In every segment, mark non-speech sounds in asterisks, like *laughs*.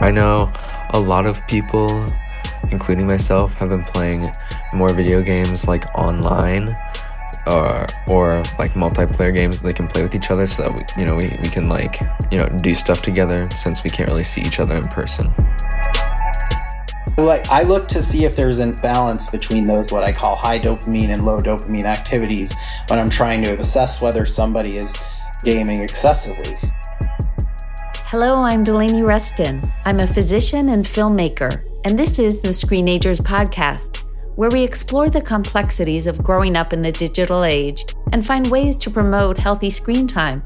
I know a lot of people, including myself, have been playing more video games like online or or like multiplayer games they can play with each other so that we, you know we, we can like you know do stuff together since we can't really see each other in person. Like i look to see if there's a balance between those what i call high dopamine and low dopamine activities when i'm trying to assess whether somebody is gaming excessively hello i'm delaney ruston i'm a physician and filmmaker and this is the screenagers podcast where we explore the complexities of growing up in the digital age and find ways to promote healthy screen time.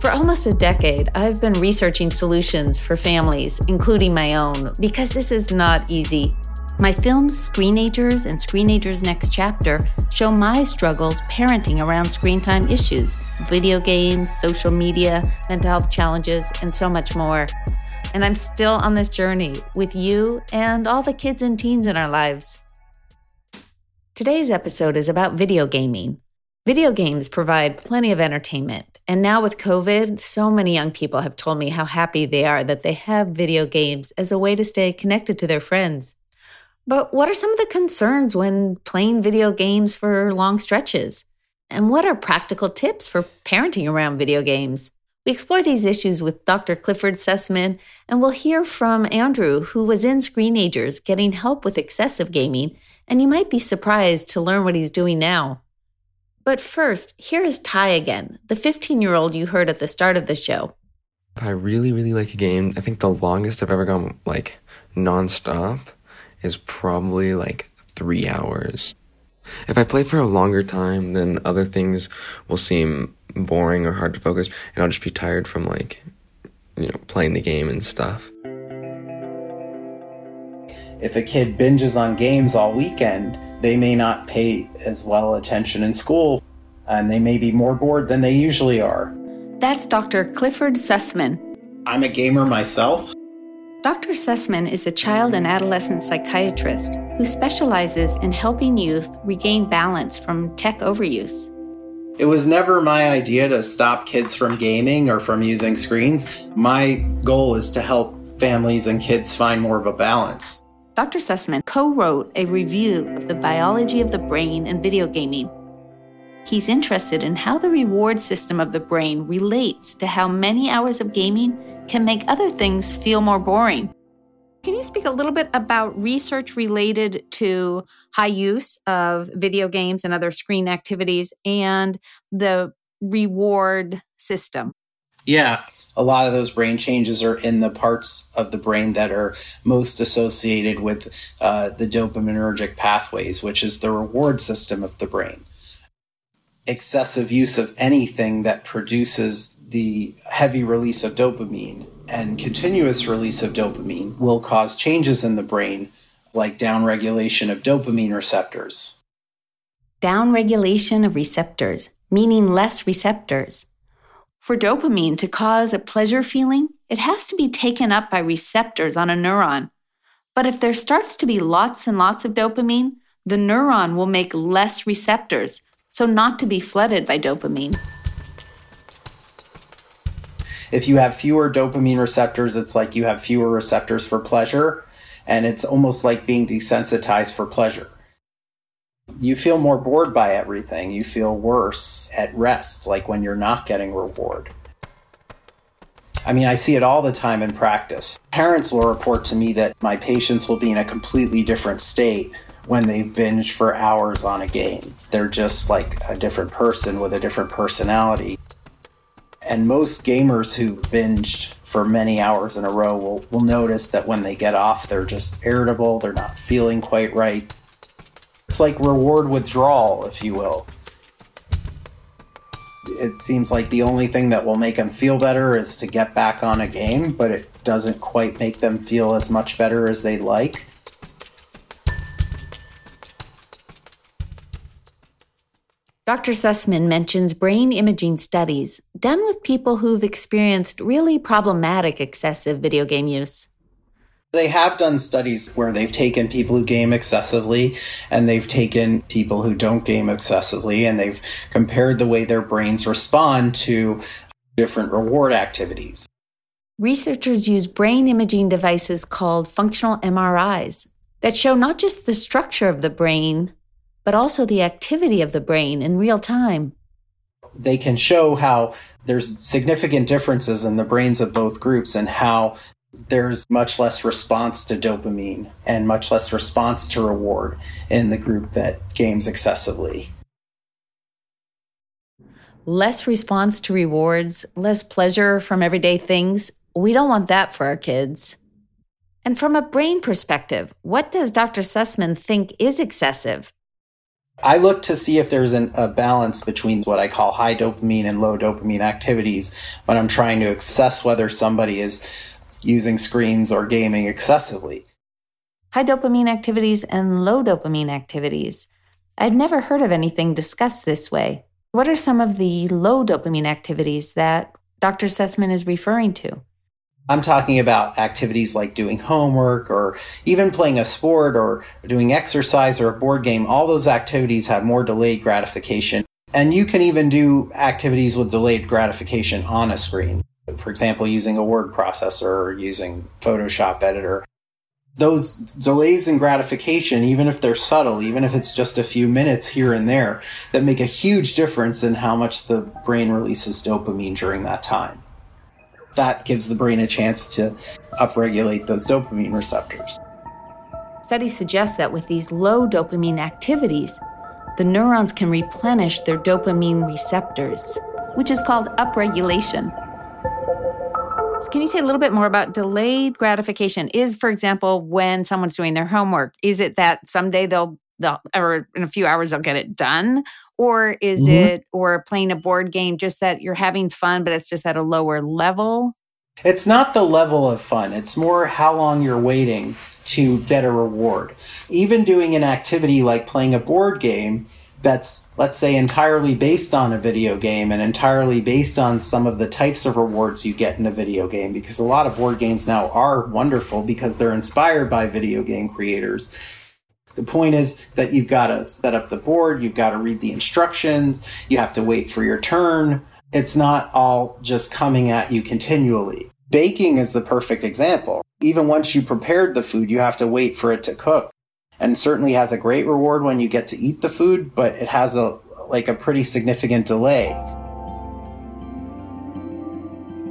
For almost a decade, I've been researching solutions for families, including my own, because this is not easy. My films Screenagers and Screenagers Next Chapter show my struggles parenting around screen time issues, video games, social media, mental health challenges, and so much more. And I'm still on this journey with you and all the kids and teens in our lives. Today's episode is about video gaming. Video games provide plenty of entertainment. And now with COVID, so many young people have told me how happy they are that they have video games as a way to stay connected to their friends. But what are some of the concerns when playing video games for long stretches? And what are practical tips for parenting around video games? We explore these issues with Dr. Clifford Sussman, and we'll hear from Andrew, who was in Screenagers getting help with excessive gaming and you might be surprised to learn what he's doing now. But first, here is Ty again, the 15 year old you heard at the start of the show. I really, really like a game. I think the longest I've ever gone like nonstop is probably like three hours. If I play for a longer time, then other things will seem boring or hard to focus, and I'll just be tired from like, you know, playing the game and stuff. If a kid binges on games all weekend, they may not pay as well attention in school and they may be more bored than they usually are. That's Dr. Clifford Sussman. I'm a gamer myself. Dr. Sussman is a child and adolescent psychiatrist who specializes in helping youth regain balance from tech overuse. It was never my idea to stop kids from gaming or from using screens. My goal is to help families and kids find more of a balance. Dr. Sussman co wrote a review of the biology of the brain and video gaming. He's interested in how the reward system of the brain relates to how many hours of gaming can make other things feel more boring. Can you speak a little bit about research related to high use of video games and other screen activities and the reward system? Yeah, a lot of those brain changes are in the parts of the brain that are most associated with uh, the dopaminergic pathways, which is the reward system of the brain. Excessive use of anything that produces the heavy release of dopamine and continuous release of dopamine will cause changes in the brain, like downregulation of dopamine receptors. Downregulation of receptors, meaning less receptors. For dopamine to cause a pleasure feeling, it has to be taken up by receptors on a neuron. But if there starts to be lots and lots of dopamine, the neuron will make less receptors, so not to be flooded by dopamine. If you have fewer dopamine receptors, it's like you have fewer receptors for pleasure, and it's almost like being desensitized for pleasure you feel more bored by everything. You feel worse at rest, like when you're not getting reward. I mean, I see it all the time in practice. Parents will report to me that my patients will be in a completely different state when they binge for hours on a game. They're just like a different person with a different personality. And most gamers who've binged for many hours in a row will, will notice that when they get off, they're just irritable, they're not feeling quite right. It's like reward withdrawal, if you will. It seems like the only thing that will make them feel better is to get back on a game, but it doesn't quite make them feel as much better as they'd like. Dr. Sussman mentions brain imaging studies done with people who've experienced really problematic excessive video game use. They have done studies where they've taken people who game excessively and they've taken people who don't game excessively and they've compared the way their brains respond to different reward activities. researchers use brain imaging devices called functional MRIs that show not just the structure of the brain, but also the activity of the brain in real time. They can show how there's significant differences in the brains of both groups and how there's much less response to dopamine and much less response to reward in the group that games excessively. Less response to rewards, less pleasure from everyday things. We don't want that for our kids. And from a brain perspective, what does Dr. Sussman think is excessive? I look to see if there's an, a balance between what I call high dopamine and low dopamine activities when I'm trying to assess whether somebody is using screens or gaming excessively. High dopamine activities and low dopamine activities. I'd never heard of anything discussed this way. What are some of the low dopamine activities that Dr. Sussman is referring to? I'm talking about activities like doing homework or even playing a sport or doing exercise or a board game. All those activities have more delayed gratification. And you can even do activities with delayed gratification on a screen. For example, using a word processor or using Photoshop editor. Those delays in gratification, even if they're subtle, even if it's just a few minutes here and there, that make a huge difference in how much the brain releases dopamine during that time that gives the brain a chance to upregulate those dopamine receptors. Studies suggest that with these low dopamine activities, the neurons can replenish their dopamine receptors, which is called upregulation. Can you say a little bit more about delayed gratification? Is, for example, when someone's doing their homework, is it that someday they'll, they'll or in a few hours they'll get it done? Or is mm-hmm. it, or playing a board game, just that you're having fun, but it's just at a lower level? It's not the level of fun, it's more how long you're waiting to get a reward. Even doing an activity like playing a board game that's, let's say, entirely based on a video game and entirely based on some of the types of rewards you get in a video game, because a lot of board games now are wonderful because they're inspired by video game creators. The point is that you've got to set up the board, you've got to read the instructions, you have to wait for your turn. It's not all just coming at you continually. Baking is the perfect example. Even once you prepared the food, you have to wait for it to cook. And certainly has a great reward when you get to eat the food, but it has a like a pretty significant delay.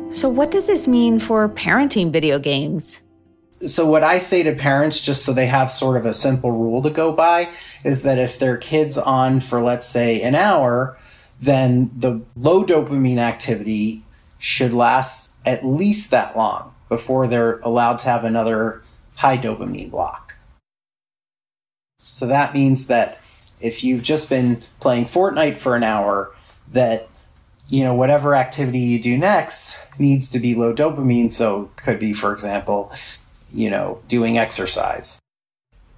So what does this mean for parenting video games? So what I say to parents, just so they have sort of a simple rule to go by, is that if their kid's on for let's say an hour, then the low dopamine activity should last at least that long before they're allowed to have another high dopamine block. So that means that if you've just been playing Fortnite for an hour, that you know whatever activity you do next needs to be low dopamine. So could be, for example, you know, doing exercise.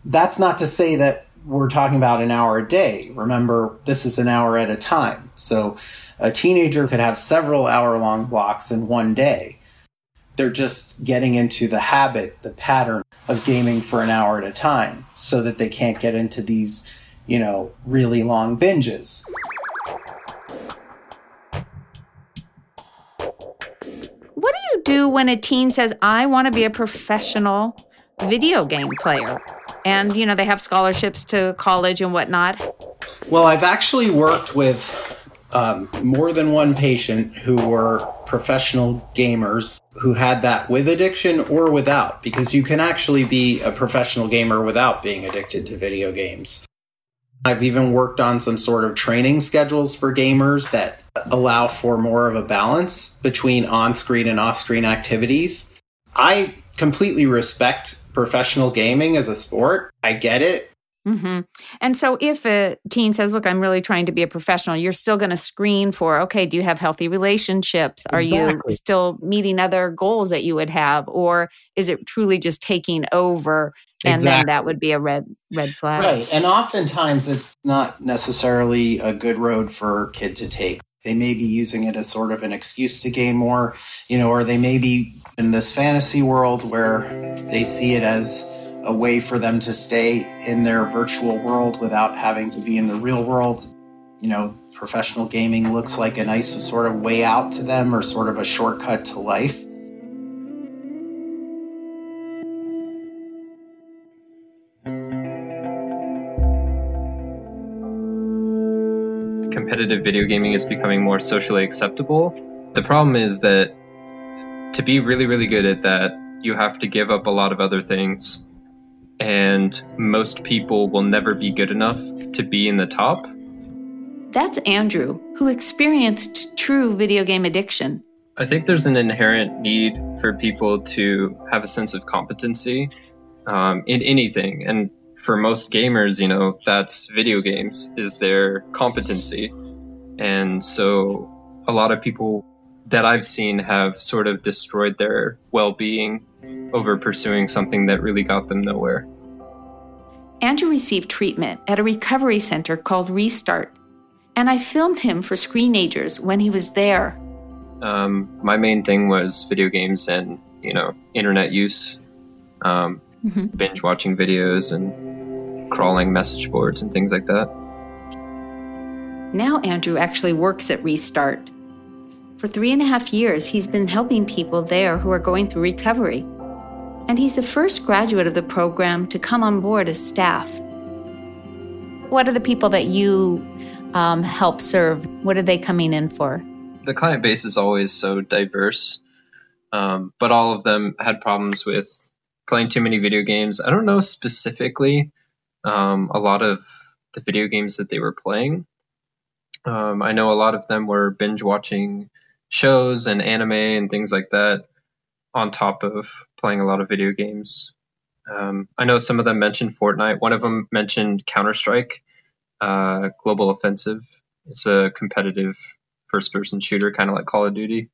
That's not to say that we're talking about an hour a day. Remember, this is an hour at a time. So a teenager could have several hour long blocks in one day. They're just getting into the habit, the pattern of gaming for an hour at a time so that they can't get into these, you know, really long binges. Do when a teen says, I want to be a professional video game player? And, you know, they have scholarships to college and whatnot. Well, I've actually worked with um, more than one patient who were professional gamers who had that with addiction or without, because you can actually be a professional gamer without being addicted to video games. I've even worked on some sort of training schedules for gamers that allow for more of a balance between on screen and off screen activities. I completely respect professional gaming as a sport. I get it. Mm-hmm. And so, if a teen says, Look, I'm really trying to be a professional, you're still going to screen for, okay, do you have healthy relationships? Are exactly. you still meeting other goals that you would have? Or is it truly just taking over and exactly. then that would be a red red flag right and oftentimes it's not necessarily a good road for a kid to take they may be using it as sort of an excuse to game more you know or they may be in this fantasy world where they see it as a way for them to stay in their virtual world without having to be in the real world. You know professional gaming looks like a nice sort of way out to them or sort of a shortcut to life competitive video gaming is becoming more socially acceptable. The problem is that to be really, really good at that, you have to give up a lot of other things. And most people will never be good enough to be in the top. That's Andrew, who experienced true video game addiction. I think there's an inherent need for people to have a sense of competency um, in anything. And for most gamers, you know, that's video games is their competency. And so a lot of people that I've seen have sort of destroyed their well being over pursuing something that really got them nowhere. Andrew received treatment at a recovery center called Restart, and I filmed him for Screenagers when he was there. Um, my main thing was video games and, you know, internet use, um, mm-hmm. binge watching videos and crawling message boards and things like that. Now, Andrew actually works at Restart for three and a half years, he's been helping people there who are going through recovery. And he's the first graduate of the program to come on board as staff. What are the people that you um, help serve? What are they coming in for? The client base is always so diverse, um, but all of them had problems with playing too many video games. I don't know specifically um, a lot of the video games that they were playing. Um, I know a lot of them were binge watching shows and anime and things like that on top of playing a lot of video games. Um, I know some of them mentioned Fortnite. One of them mentioned Counter Strike, uh, Global Offensive. It's a competitive first person shooter, kind of like Call of Duty.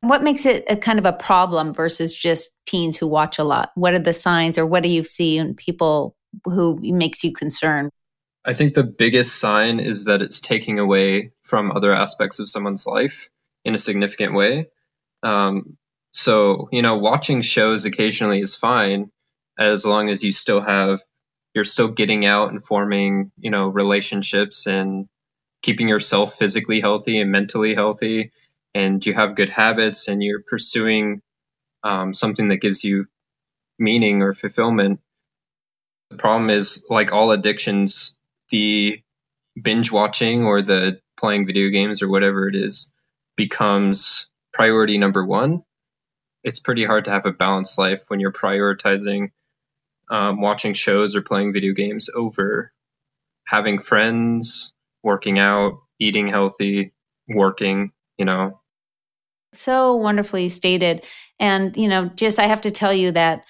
What makes it a kind of a problem versus just teens who watch a lot? What are the signs or what do you see in people who makes you concerned? I think the biggest sign is that it's taking away from other aspects of someone's life in a significant way. Um, so, you know, watching shows occasionally is fine as long as you still have, you're still getting out and forming, you know, relationships and keeping yourself physically healthy and mentally healthy. And you have good habits and you're pursuing um, something that gives you meaning or fulfillment. The problem is, like all addictions, the binge watching or the playing video games or whatever it is becomes priority number one, it's pretty hard to have a balanced life when you're prioritizing um, watching shows or playing video games over having friends, working out, eating healthy, working, you know. So wonderfully stated. And, you know, just I have to tell you that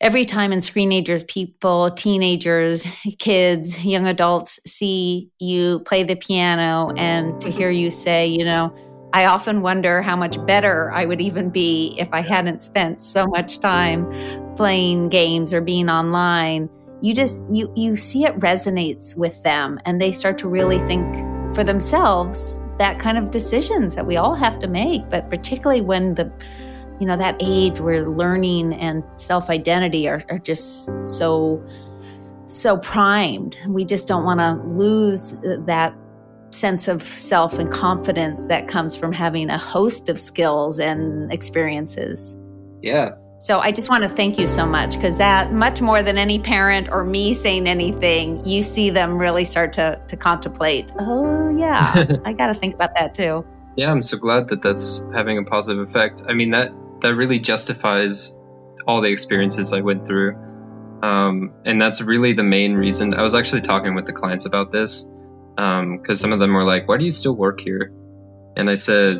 every time in screenagers, people, teenagers, kids, young adults see you play the piano and to hear you say, you know, I often wonder how much better I would even be if I hadn't spent so much time playing games or being online. You just you you see it resonates with them and they start to really think for themselves that kind of decisions that we all have to make, but particularly when the you know that age where learning and self-identity are, are just so so primed. We just don't want to lose that sense of self and confidence that comes from having a host of skills and experiences. Yeah. So I just want to thank you so much because that much more than any parent or me saying anything, you see them really start to to contemplate. Oh yeah, *laughs* I got to think about that too. Yeah, I'm so glad that that's having a positive effect. I mean that that really justifies all the experiences I went through. Um, and that's really the main reason. I was actually talking with the clients about this because um, some of them were like, "Why do you still work here?" And I said,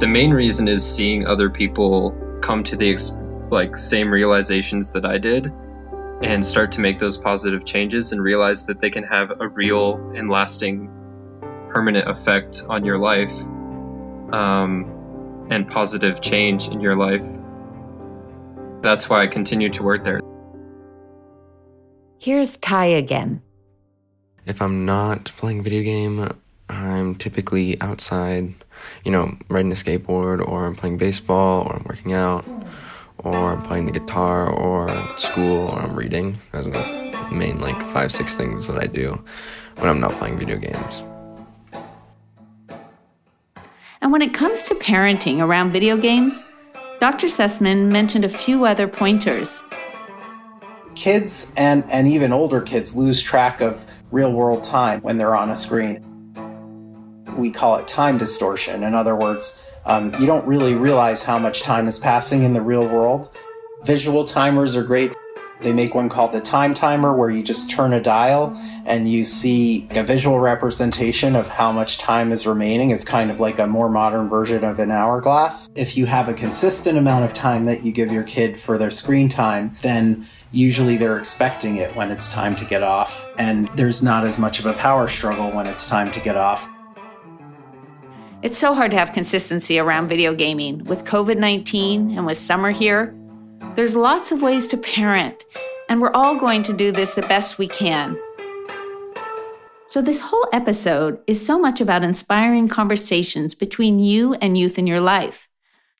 "The main reason is seeing other people come to the ex- like same realizations that I did, and start to make those positive changes, and realize that they can have a real and lasting, permanent effect on your life, um, and positive change in your life." That's why I continue to work there. Here's Ty again. If I'm not playing a video game, I'm typically outside, you know, riding a skateboard, or I'm playing baseball, or I'm working out, or I'm playing the guitar, or at school, or I'm reading. Those are the main, like, five, six things that I do when I'm not playing video games. And when it comes to parenting around video games, Dr. Sussman mentioned a few other pointers. Kids and, and even older kids lose track of real world time when they're on a screen. We call it time distortion. In other words, um, you don't really realize how much time is passing in the real world. Visual timers are great they make one called the time timer where you just turn a dial and you see a visual representation of how much time is remaining. It's kind of like a more modern version of an hourglass. If you have a consistent amount of time that you give your kid for their screen time, then usually they're expecting it when it's time to get off. And there's not as much of a power struggle when it's time to get off. It's so hard to have consistency around video gaming. With COVID 19 and with summer here, there's lots of ways to parent, and we're all going to do this the best we can. So, this whole episode is so much about inspiring conversations between you and youth in your life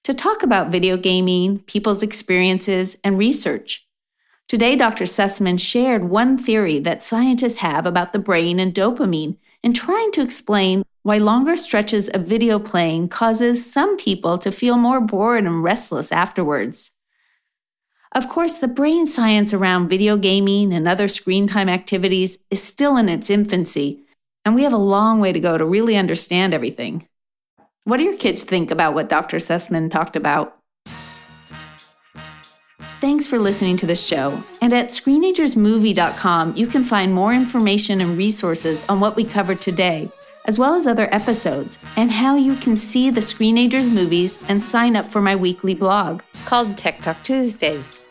to talk about video gaming, people's experiences, and research. Today, Dr. Sussman shared one theory that scientists have about the brain and dopamine in trying to explain why longer stretches of video playing causes some people to feel more bored and restless afterwards. Of course, the brain science around video gaming and other screen time activities is still in its infancy, and we have a long way to go to really understand everything. What do your kids think about what Dr. Sussman talked about? Thanks for listening to the show. And at screenagersmovie.com, you can find more information and resources on what we covered today, as well as other episodes, and how you can see the Screenagers movies and sign up for my weekly blog called Tech Talk Tuesdays.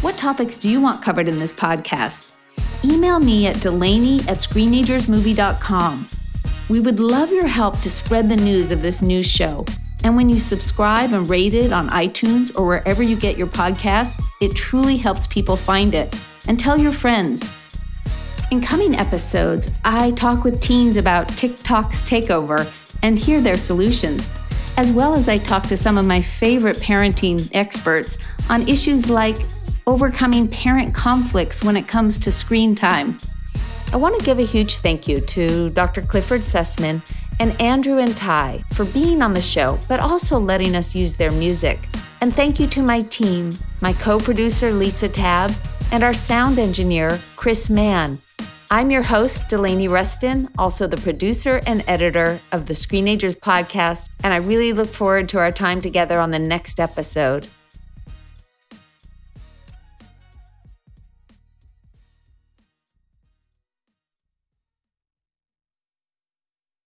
What topics do you want covered in this podcast? Email me at delaney at screenagersmovie.com. We would love your help to spread the news of this new show. And when you subscribe and rate it on iTunes or wherever you get your podcasts, it truly helps people find it. And tell your friends. In coming episodes, I talk with teens about TikTok's takeover and hear their solutions, as well as I talk to some of my favorite parenting experts on issues like overcoming parent conflicts when it comes to screen time. I want to give a huge thank you to Dr. Clifford Sussman and Andrew and Ty for being on the show, but also letting us use their music. And thank you to my team, my co producer Lisa Tabb, and our sound engineer, Chris Mann. I'm your host, Delaney Ruston, also the producer and editor of the Screenagers podcast, and I really look forward to our time together on the next episode.